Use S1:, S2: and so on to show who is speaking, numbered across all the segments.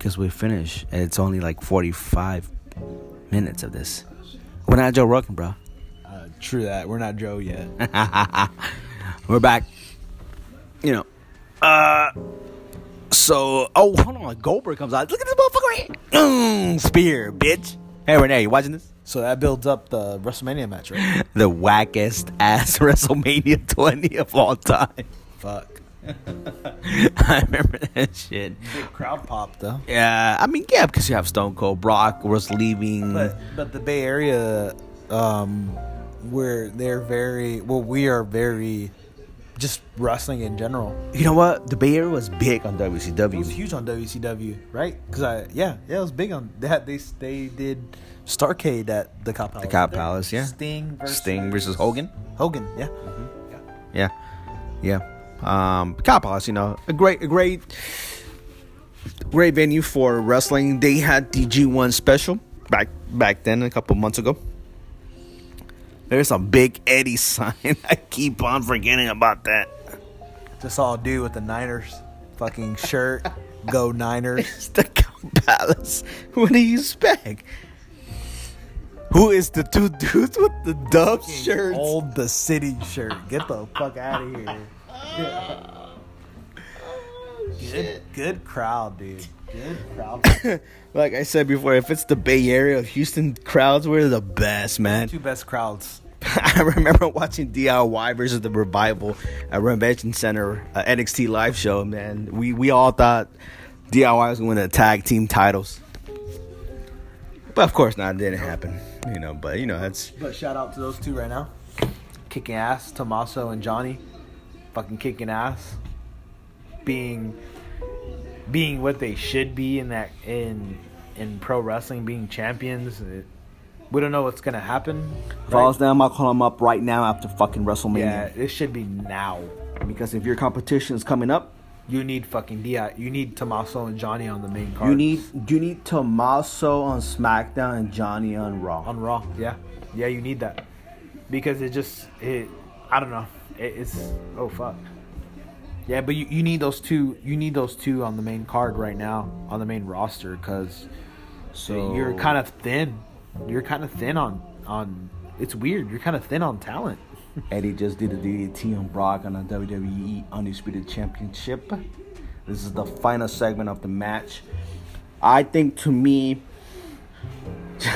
S1: because we finished. And it's only like 45 minutes of this. We're not Joe Rogan, bro.
S2: Uh, true that. We're not Joe yet.
S1: We're back. You know. Uh. So, oh, hold on. Goldberg comes out. Look at this motherfucker right here. Mm, spear, bitch. Hey, Renee, you watching this?
S2: So that builds up the WrestleMania match, right?
S1: The wackest ass WrestleMania 20 of all time.
S2: Fuck.
S1: I remember that shit.
S2: Big crowd pop though.
S1: Yeah, I mean, yeah, because you have Stone Cold. Brock was leaving.
S2: But but the Bay Area, um, where they're very well, we are very, just wrestling in general.
S1: you know what? The Bay Area was big on WCW.
S2: It was huge on WCW, right? Because I yeah yeah it was big on that. They they did Starcade at the Cow Palace.
S1: The Cow Palace, yeah.
S2: Sting versus
S1: Sting versus Hogan.
S2: Hogan, yeah.
S1: Yeah, yeah. Um, Palace, you know, a great, a great, great venue for wrestling. They had the G1 special back back then, a couple months ago. There's a big Eddie sign. I keep on forgetting about that.
S2: Just all dude with the Niners fucking shirt. Go Niners.
S1: It's the Cow Palace. What do you expect? Who is the two dudes with the dub shirts?
S2: Old the city shirt. Get the fuck out of here. Good, good crowd, dude. Good crowd.
S1: like I said before, if it's the Bay Area, Houston crowds were the best, man.
S2: Two best crowds.
S1: I remember watching DIY versus the Revival at Revention Center uh, NXT live show. Man, we we all thought DIY was going to win the tag team titles, but of course not. It didn't happen. You know, but you know that's
S2: But shout out to those two right now. Kicking ass, Tommaso and Johnny. Fucking kicking ass. Being being what they should be in that in in pro wrestling, being champions. It- we don't know what's gonna happen.
S1: falls down. I'll call them up right now after fucking WrestleMania.
S2: Yeah, it should be now.
S1: Because if your competition is coming up,
S2: You need fucking Dia. You need Tommaso and Johnny on the main card.
S1: you need you need Tommaso on SmackDown and Johnny on Raw.
S2: on Raw. Yeah, yeah, you need that because it just it. I don't know. It, it's oh fuck. Yeah, but you, you need those two. You need those two on the main card right now on the main roster because
S1: so
S2: you're kind of thin. You're kind of thin on on. It's weird. You're kind of thin on talent.
S1: Eddie just did a DDT on Brock on a WWE Undisputed Championship. This is the final segment of the match. I think to me,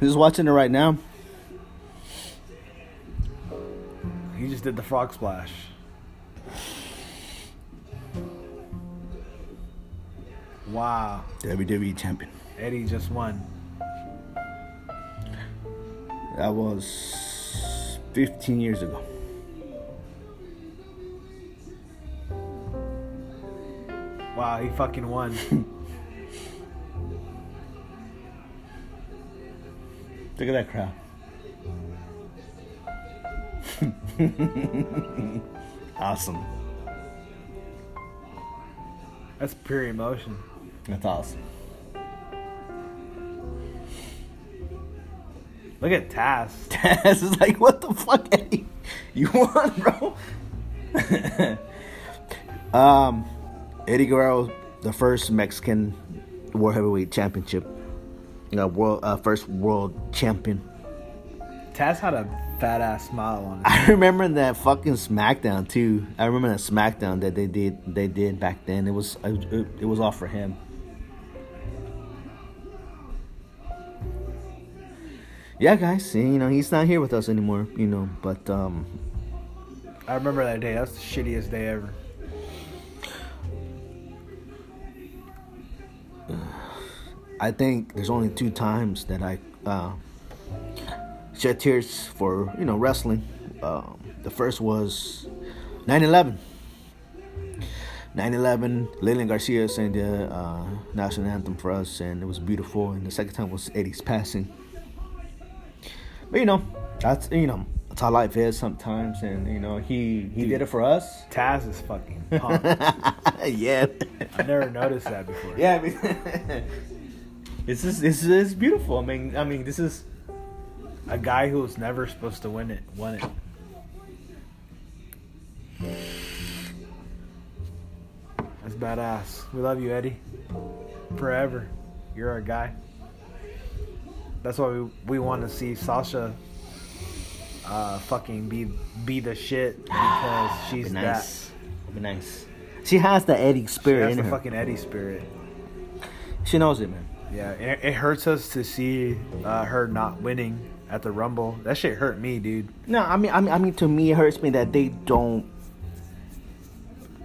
S1: who's watching it right now?
S2: He just did the frog splash. Wow,
S1: WWE Champion.
S2: Eddie just won.
S1: That was 15 years ago.
S2: Wow, he fucking won.
S1: Look at that crowd. awesome.
S2: That's pure emotion.
S1: That's awesome.
S2: Look at Taz.
S1: Taz is like, what the fuck, Eddie? You won, bro. um, Eddie Guerrero, the first Mexican World Heavyweight Championship, uh, world uh, first world champion.
S2: Taz had a fat ass smile on his
S1: I remember that fucking SmackDown too. I remember that SmackDown that they did they did back then. It was it, it was all for him. Yeah, guys, you know he's not here with us anymore. You know, but um,
S2: I remember that day. That's the shittiest day ever.
S1: I think there's only two times that I uh, shed tears for you know wrestling. Um, the first was 9/11. 9/11. Lillian Garcia sang the uh, national anthem for us, and it was beautiful. And the second time was Eddie's passing. But you know, that's you know that's how life is sometimes, and you know he he did it for us.
S2: Taz is fucking pumped.
S1: yeah.
S2: I never noticed that before.
S1: Yeah, I mean, this is this is beautiful. I mean, I mean, this is
S2: A guy who was never supposed to win it won it. That's badass. We love you, Eddie. forever. You're our guy. That's why we we want to see Sasha uh fucking be be the shit because she's
S1: Be
S2: that.
S1: nice. Be nice. She has the Eddie
S2: She
S1: spirit
S2: has
S1: in
S2: the
S1: her.
S2: fucking Eddie spirit.
S1: She knows it, man.
S2: Yeah, it, it hurts us to see uh, her not winning at the Rumble. That shit hurt me, dude.
S1: No, I mean, I mean, I mean, to me, it hurts me that they don't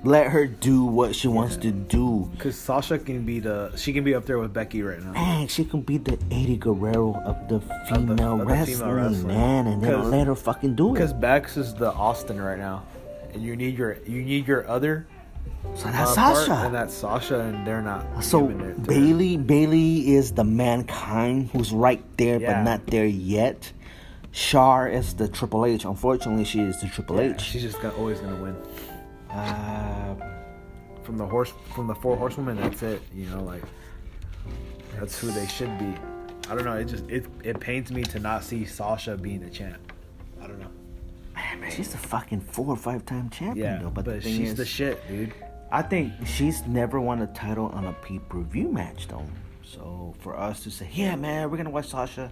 S1: let her do what she wants to do.
S2: Cause Sasha can be the she can be up there with Becky right now.
S1: Man, she can be the Eddie Guerrero of the female,
S2: of the
S1: wrestling,
S2: female wrestling.
S1: man, and they don't let her fucking do it. Because.
S2: Bex is the Austin right now, and you need your you need your other
S1: So that's
S2: uh,
S1: Sasha.
S2: and that's Sasha, and they're not.
S1: So
S2: giving it to her.
S1: Bailey, Bailey is the mankind who's right there
S2: Yeah.
S1: but not there yet. Char is the Triple H. Unfortunately, she is the Triple
S2: Yeah,
S1: H.
S2: she's just gonna, always gonna win.
S1: Uh,
S2: From the horse, from the four horsewomen, that's it. You know, like that's who they should be. I don't know. It just it it pains me to not see Sasha being the champ. I don't know.
S1: Man, she's the fucking four or five time champion
S2: Yeah,
S1: though. But,
S2: but,
S1: the thing
S2: she's
S1: is,
S2: the shit, dude.
S1: I think she's never won a title on a pay per view match though. So for us to say, yeah, man, we're gonna watch Sasha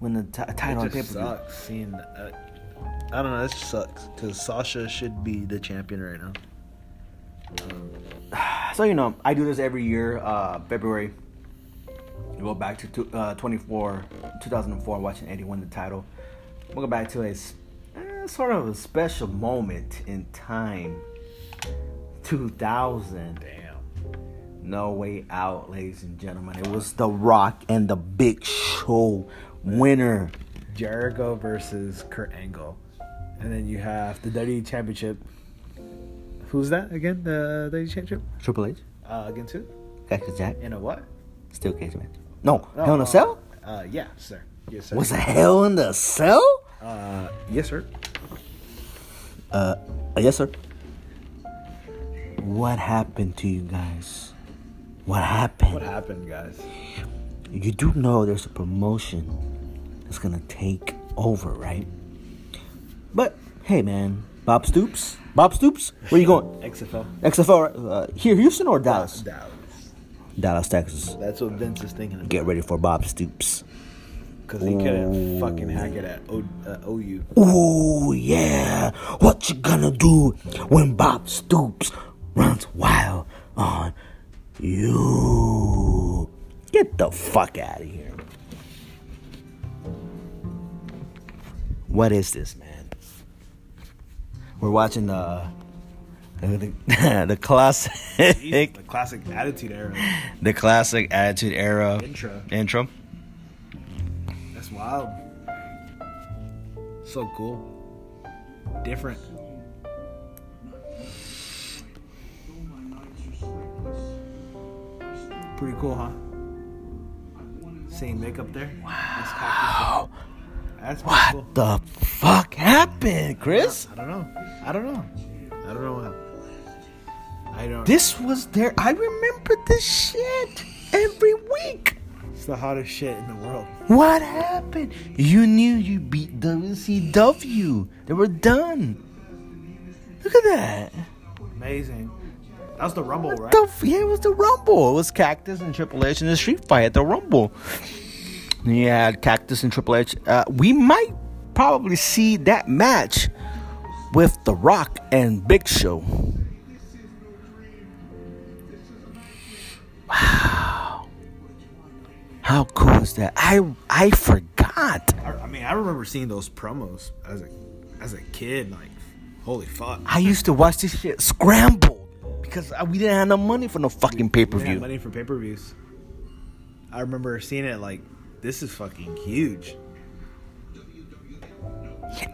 S1: win the ti- title on pay per view.
S2: sucks seeing. Uh, I don't know. It just sucks because Sasha should be the champion right now.
S1: So you know, I do this every year, uh, February. We go back to two, uh, 24, 2004, watching Eddie win the title. We'll go back to a s- eh, sort of a special moment in time. 2000.
S2: Damn.
S1: No Way Out, ladies and gentlemen. It was The Rock and the Big Show winner.
S2: Jericho versus Kurt Angle, and then you have the WWE Championship. Who's that again? The WWE Championship
S1: Triple H,
S2: uh, against who?
S1: Cactus Jack,
S2: In a what?
S1: Steel Cage match. No,
S2: Oh,
S1: Hell in a Cell?
S2: Uh, yeah, sir. Yes, sir.
S1: Was a Hell in the Cell?
S2: Uh, yes, sir.
S1: Uh, yes, sir. What happened to you guys? What happened?
S2: What happened, guys?
S1: You do know there's a promotion that's gonna take over, right? But hey, man, Bob Stoops, Bob Stoops, where you going?
S2: XFL.
S1: XFL, uh, here, Houston or Dallas?
S2: Dallas.
S1: Dallas, Texas.
S2: That's what Vince is thinking.
S1: Get ready for Bob Stoops.
S2: Because he couldn't fucking hack it at o, uh, OU.
S1: Ooh, yeah. What you gonna do when Bob Stoops runs wild on you? Get the fuck out of here. What is this, man? We're watching the the, the classic
S2: the classic Attitude Era.
S1: the classic Attitude Era
S2: Intro.
S1: intro.
S2: Wild. So cool. Different. Pretty cool, huh? Same makeup there. Wow. That's pretty cool.
S1: What the fuck happened, Chris?
S2: I don't know. I don't know. I don't know how. I don't.
S1: This was there. I remember this shit every week.
S2: It's the hottest shit in the world.
S1: What happened? You knew you beat WCW. They were done. Look at that.
S2: Amazing. That was the Rumble, right?
S1: The, f- yeah, it was the Rumble. It was Cactus and Triple H in the street fight at the Rumble. Yeah, Cactus and Triple H. Uh, we might probably see that match with The Rock and Big Show. Wow. How cool is that? I I forgot.
S2: I, I mean, I remember seeing those promos as a as a kid. Like, holy fuck.
S1: I used to watch this shit scrambled because we didn't have no money for no fucking pay per view.
S2: money for pay per views. I remember seeing it like, this is fucking huge.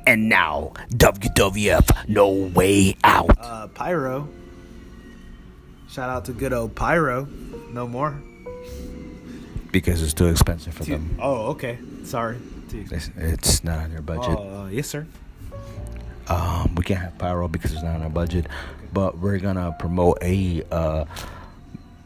S1: And now, WWF No Way Out.
S2: Uh, Pyro. Shout out to good old Pyro. No more.
S1: Because it's too expensive for
S2: Two- Oh, okay. Sorry.
S1: It's, it's not on their budget.
S2: Oh, uh, yes, sir.
S1: Um, we can't have pyro because it's not on our budget. But we're gonna promote a uh,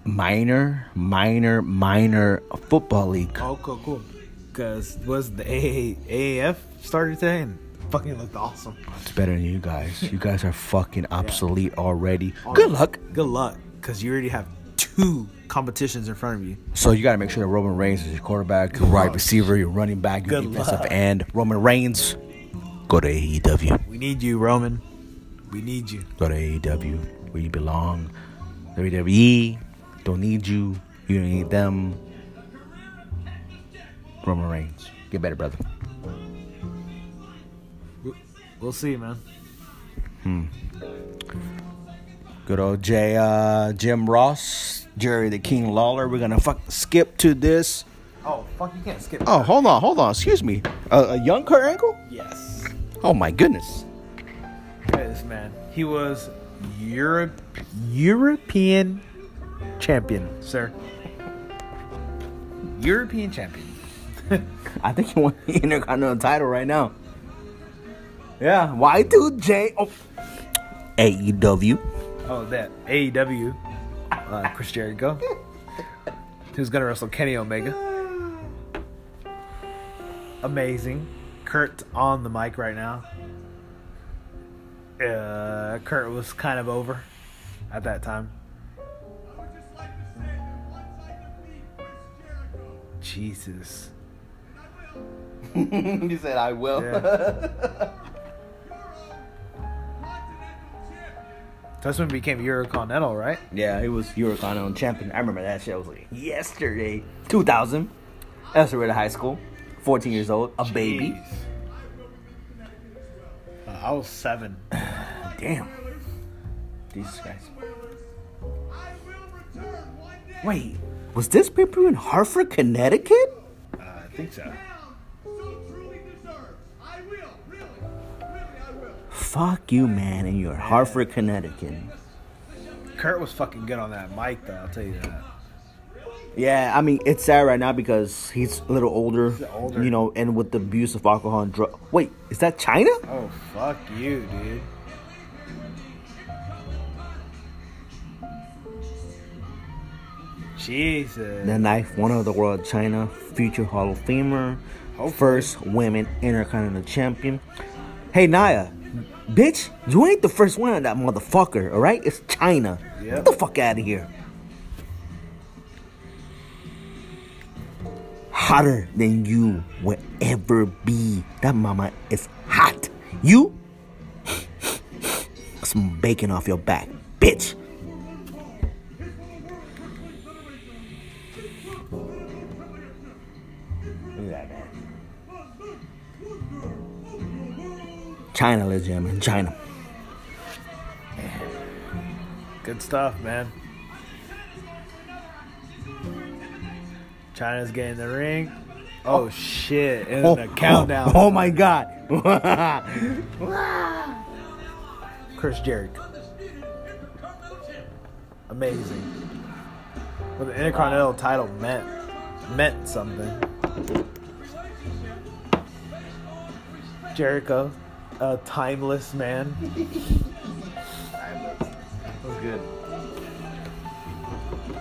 S1: minor, minor, minor football league.
S2: Oh, cool, cool. Because was the AA, AAF started today and fucking looked awesome.
S1: It's better than you guys. You guys are fucking obsolete already. Good luck.
S2: Good luck, because you already have two competitions in front of you.
S1: So you got to make sure that Roman Reigns is your quarterback, your wide receiver, your running back, your
S2: Good
S1: defensive
S2: luck.
S1: end. Roman Reigns, go to AEW.
S2: We need you, Roman. We need you.
S1: Go to AEW where you belong. WWE don't need you. You don't need them. Roman Reigns, get better, brother.
S2: We'll see, man. Hmm.
S1: Good old J, uh, Jim Ross, Jerry the King Lawler. We're gonna fuck skip to this.
S2: Oh fuck! You can't skip.
S1: Oh, hold on, hold on. Excuse me. Uh, a young Kurt Angle?
S2: yes.
S1: Oh my goodness.
S2: Look at this man. He was Europe European champion, sir. European champion.
S1: I think he won the Intercontinental title right now. Yeah, Y2J. Oh. AEW.
S2: Oh, that AEW. Uh, Chris Jericho. Who's gonna wrestle Kenny Omega? Amazing. Kurt on the mic right now. Uh, Kurt was kind of over at that time. Jesus.
S1: he said, I will.
S2: Yeah. That's when he became Eurocontinental, right?
S1: Yeah, he was Eurocontinental champion. I remember that shit. I was like, yesterday. 2000. That's right at high school. 14 years old. A baby.
S2: Jeez. Uh, I was seven.
S1: Damn. Jesus Christ. Wait, was this paper in Hartford, Connecticut?
S2: Uh, I think so.
S1: Fuck you, man, and you're Hartford, Connecticut.
S2: Kurt was fucking good on that mic, though. I'll tell you that.
S1: Yeah, I mean, it's sad right now because he's a little older,
S2: older.
S1: you know, and with the abuse of alcohol and drug. Wait, is that Chyna?
S2: Oh fuck you, dude. Jesus.
S1: The knife, one of the world Chyna future Hall of Famer,
S2: Hopefully.
S1: first women Intercontinental Champion. Hey Naya, bitch, you ain't the first one of that motherfucker, all right? It's Chyna.
S2: Yep.
S1: Get the fuck out of here. Hotter than you will ever be. That mama is hot. You, some bacon off your back, bitch. Chyna, ladies and gentlemen, Chyna.
S2: Good stuff, man. Chyna's getting the ring. Oh, oh. shit. And
S1: Oh,
S2: the countdown.
S1: Oh, oh my god.
S2: Chris Jericho. Amazing. Well, the Intercontinental title meant meant something. Jericho, a timeless man. was good.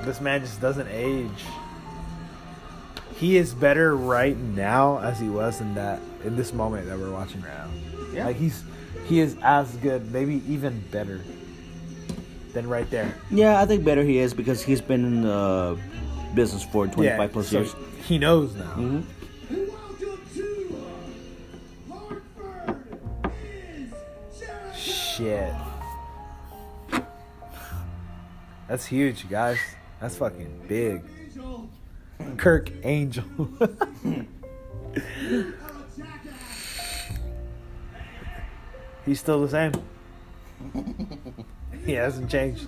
S2: This man just doesn't age. He is better right now as he was in that in this moment that we're watching right now.
S1: Yeah.
S2: Like he's he is as good, maybe even better than right there.
S1: yeah, I think better he is because he's been in the business for 25 plus
S2: so
S1: years.
S2: He knows now.
S1: Mhm.
S2: Shit. That's huge, guys. That's fucking big. Kurt Angle. He's still the same. He hasn't changed.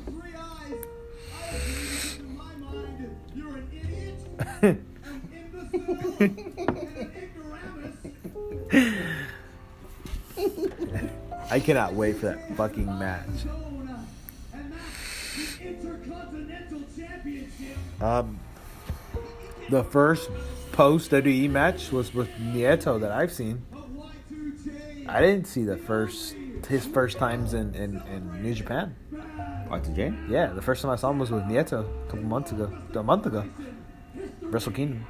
S2: I cannot wait for that fucking match. Um, the first post WWE match was with Naito that I've seen. I didn't see the first his first times in, in, in New Japan.
S1: Y2J?
S2: Yeah, the first time I saw him was with Naito a couple months ago, a month ago, Wrestle Kingdom.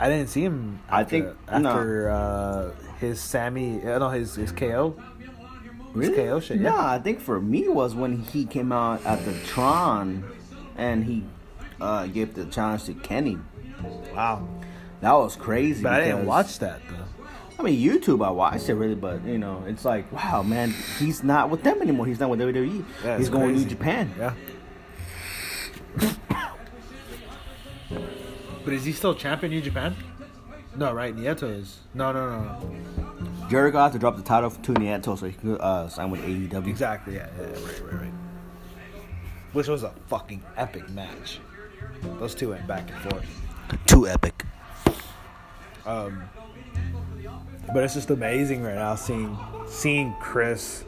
S2: I didn't see him.
S1: I
S2: after-
S1: think- no.
S2: after uh, his Sammy, uh, no, his his KO. His KO shit. Yeah.
S1: No, I think for me was when he came out at the Tron and he uh, gave the challenge to Kenny.
S2: Wow.
S1: That was crazy.
S2: But I didn't watch that though.
S1: I mean, YouTube, I watched it really, but you know, it's like, wow, man, he's not with them anymore. He's not with WWE.
S2: Yeah,
S1: he's going
S2: crazy.
S1: to Japan.
S2: Yeah. but is he still champion New Japan? No, right? Naito is. No, no, no, no.
S1: Jericho has to drop the title to Naito so he can uh, sign with AEW.
S2: Exactly. Yeah, yeah, right, right, right. Which was a fucking epic match. Those two went back and forth.
S1: Too epic.
S2: Um, but it's just amazing right now seeing seeing Chris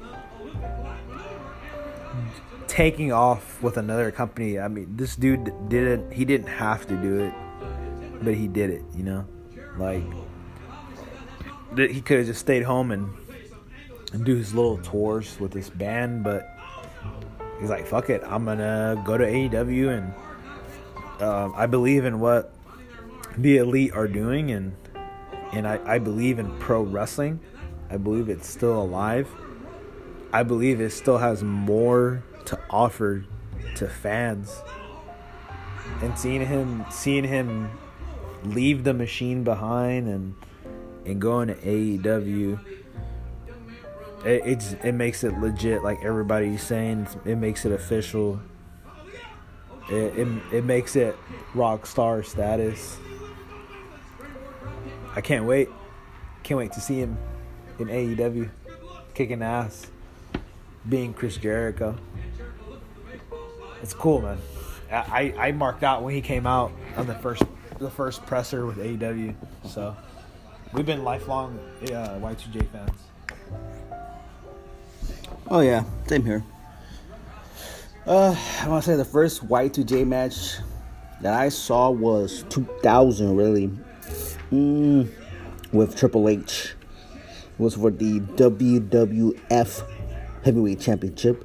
S2: taking off with another company. I mean, this dude didn't he didn't have to do it, but he did it. You know, like he could have just stayed home and and do his little tours with this band, but he's like, "Fuck it, I'm gonna go to AEW and." Um, I believe in what the elite are doing and and I, I believe in pro wrestling. I believe it's still alive. I believe it still has more to offer to fans. And seeing him seeing him leave the machine behind and and going to AEW it, it's it makes it legit like everybody's saying it makes it official it, it, it makes it rock star status I can't wait. Can't wait to see him in AEW, kicking ass, being Chris Jericho. It's cool, man. I, I I marked out when he came out on the first the first presser with AEW. So we've been lifelong uh, Y2J fans.
S1: Oh yeah, same here. Uh, I want to say the first Y2J match that I saw was 2000, really, mm, with Triple H. It was for the WWF Heavyweight Championship.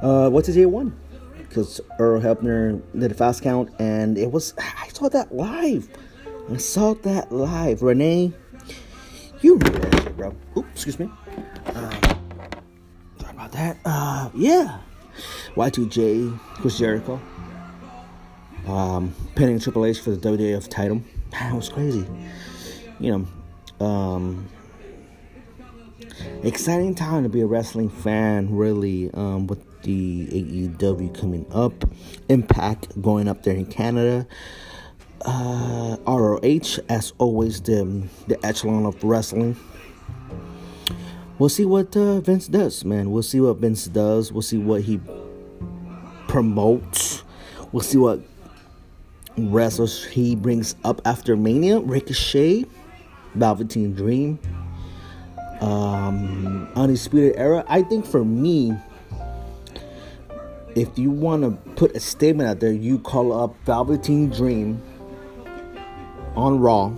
S1: Uh, Y2J won because Earl Hebner did a fast count, and it was saw that live. I saw that live. Renee, you that shit, bro? Oops, excuse me. Sorry about that. Uh, yeah. Y2J, Chris Jericho. Um, pinning Triple H for the WWF title. It was crazy. You know, um, exciting time to be a wrestling fan, really, um, with the AEW coming up. Impact going up there in Canada. Uh, ROH, as always, the, the echelon of wrestling we'll see what uh, Vince does, man. We'll see what Vince does. We'll see what he promotes. We'll see what wrestlers he brings up after Mania. Ricochet, Velveteen Dream, um, Undisputed Era. I think for me, if you want to put a statement out there, you call up Velveteen Dream on Raw.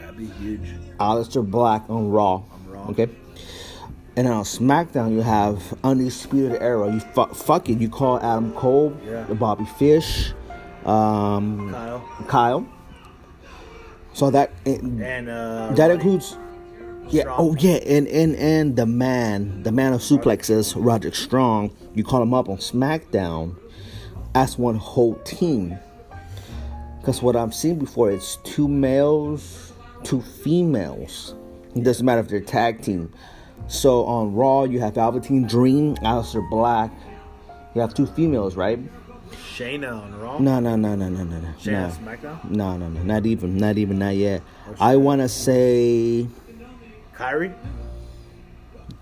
S2: That'd be huge.
S1: Aleister Black on Raw.
S2: Raw.
S1: Okay. And then on SmackDown, you have Undisputed Era. You fu- fuck it. You call Adam Cole,
S2: Yeah.
S1: Bobby Fish, um,
S2: Kyle
S1: Kyle. So that it,
S2: and uh,
S1: that includes. Yeah.
S2: Strong.
S1: Oh yeah. And and and the man, the man of suplexes, Roderick Strong. You call him up on SmackDown as one whole team. Because what I've seen before it's two males, two females. It doesn't matter if they're tag team. So on Raw, you have Velveteen Dream, Aleister Black. You have two females, right?
S2: Shayna on Raw.
S1: No, no, no, no, no, no, no.
S2: Shayna
S1: no.
S2: SmackDown.
S1: No, no, no, not even, not even, not yet. I want to say
S2: Kairi.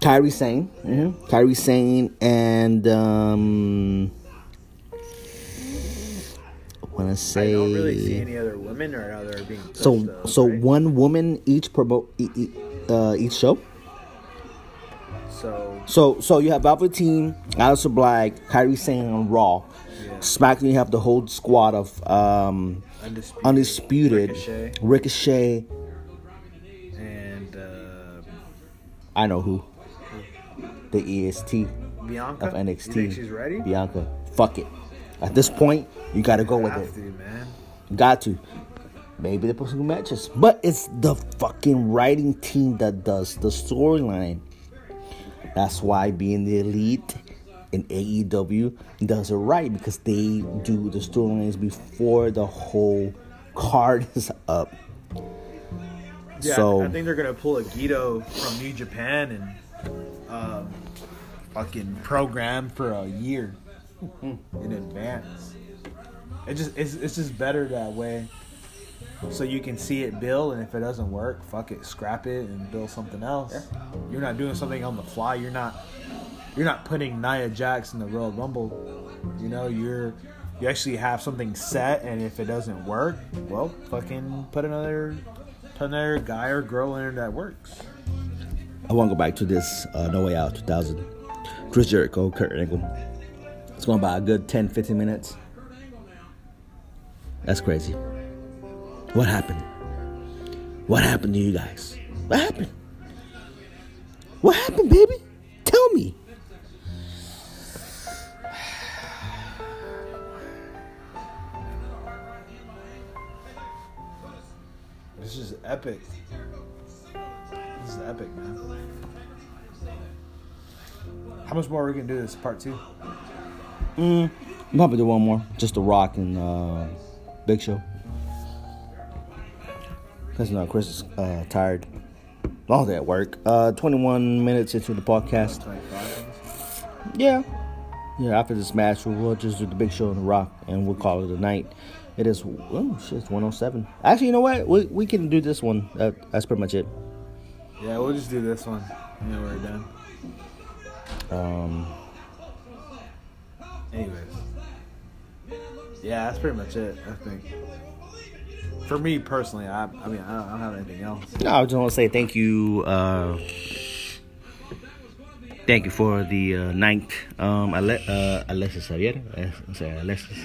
S1: Kairi Sane, mm-hmm. Kairi Sane, and um, I want to
S2: I
S1: say.
S2: don't really see any other women or other being. pushed,
S1: so,
S2: though,
S1: so
S2: right?
S1: one woman each promote e- e- uh, each show.
S2: So
S1: So, so you have Velveteen, Aleister Black, Kairi Sane on Raw.
S2: Yeah.
S1: SmackDown, you have the whole squad of um,
S2: undisputed.
S1: Undisputed,
S2: Ricochet
S1: Ricochet.
S2: and uh,
S1: I know who. The EST
S2: Bianca
S1: of NXT.
S2: You think she's ready?
S1: Bianca. Fuck it. At this point, you got to go with it.
S2: to, man.
S1: Got to. Maybe they put some matches, but it's the fucking writing team that does the storyline. That's why being the elite in AEW does it right because they do the storylines before the whole card is up.
S2: Yeah,
S1: so
S2: I think they're gonna pull a Gedo from New Japan and um, fucking program for a year in advance. It just it's, it's just better that way. So you can see it build, and if it doesn't work, fuck it, scrap it and build something else. You're not doing something on the fly. You're not you're not putting Nia Jax in the Royal Rumble. You know, you're you actually have something set, and if it doesn't work, well, fucking put another put another guy or girl in there that works.
S1: I want to go back to this uh, No Way Out 2000. Chris Jericho, Kurt Angle. It's going by a good 10, 15 minutes. That's crazy. What happened? What happened to you guys? What happened? What happened, baby? Tell me.
S2: This is epic. This is epic, man. How much more are we gonna do this part two?
S1: Mm, probably do one more. Just The Rock and uh, Big Show. Because no, Chris is uh, tired. All day at work. Uh, 21 minutes into the podcast. Yeah. Yeah, after this match, we'll just do the Big Show and The Rock, and we'll call it a night. It is, oh shit, it's 107. Actually, you know what? We, we can do this one. That, that's pretty much it.
S2: Yeah, we'll just do this one. Then we're done.
S1: Um,
S2: Anyways. Yeah, that's pretty much it, I think. For me personally, I, I mean, I don't, I don't have anything else.
S1: No, I just want to say thank you. Uh, thank you for the uh, ninth. Um, Ale- uh, Alexis Xavier. Uh, I'm sorry, Alexis.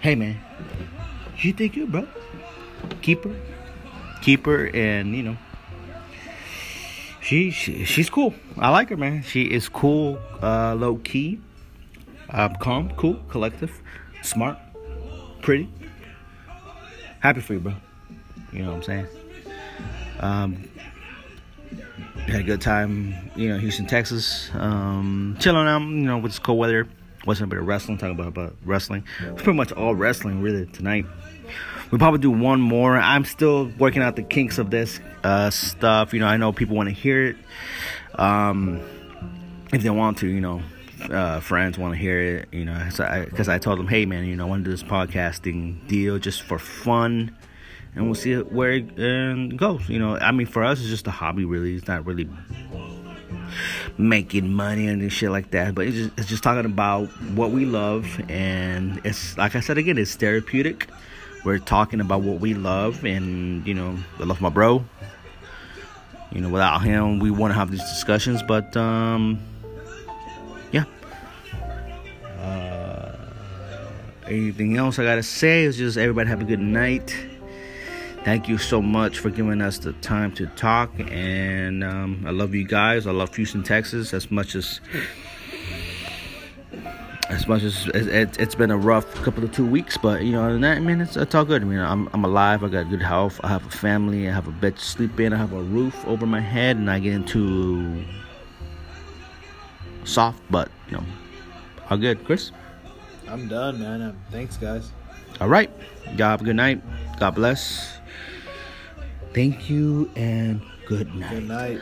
S1: Hey, man. You think you, bro? Keeper. Keeper, and, you know. She, she she's cool. I like her, man. She is cool, uh, low key, uh, calm, cool, collective, smart, pretty. Happy for you, bro. You know what I'm saying? Um, had a good time, you know, Houston, Texas. Um, chilling out, you know, with this cold weather. Watching a bit of wrestling, talking about, about wrestling. It's pretty much all wrestling, really, tonight. We'll probably do one more. I'm still working out the kinks of this uh, stuff. You know, I know people want to hear it. Um, if they want to, you know, uh, friends want to hear it, you know, because I, I, told them, hey, man, you know, I want to do this podcasting deal just for fun. And we'll see where it uh, goes. You know, I mean, for us, it's just a hobby, really. It's not really making money and shit like that. But it's just, it's just talking about what we love. And it's, like I said again, it's therapeutic. We're talking about what we love. And, you know, I love my bro. You know, without him, we wouldn't have these discussions. But, um, anything else I gotta say is just everybody have a good night. Thank you so much for giving us the time to talk, and um, I love you guys. I love Houston, Texas, as much as as much as it, has been a rough couple of two weeks, but you know, other than that, I mean, it's, it's all good. I mean, I'm I'm alive. I got good health. I have a family. I have a bed to sleep in. I have a roof over my head, and I get into soft, but you know, all good. Chris,
S2: I'm done, man. Um, thanks, guys.
S1: All right, y'all have a good night. God bless. Thank you and good night.
S2: Good night.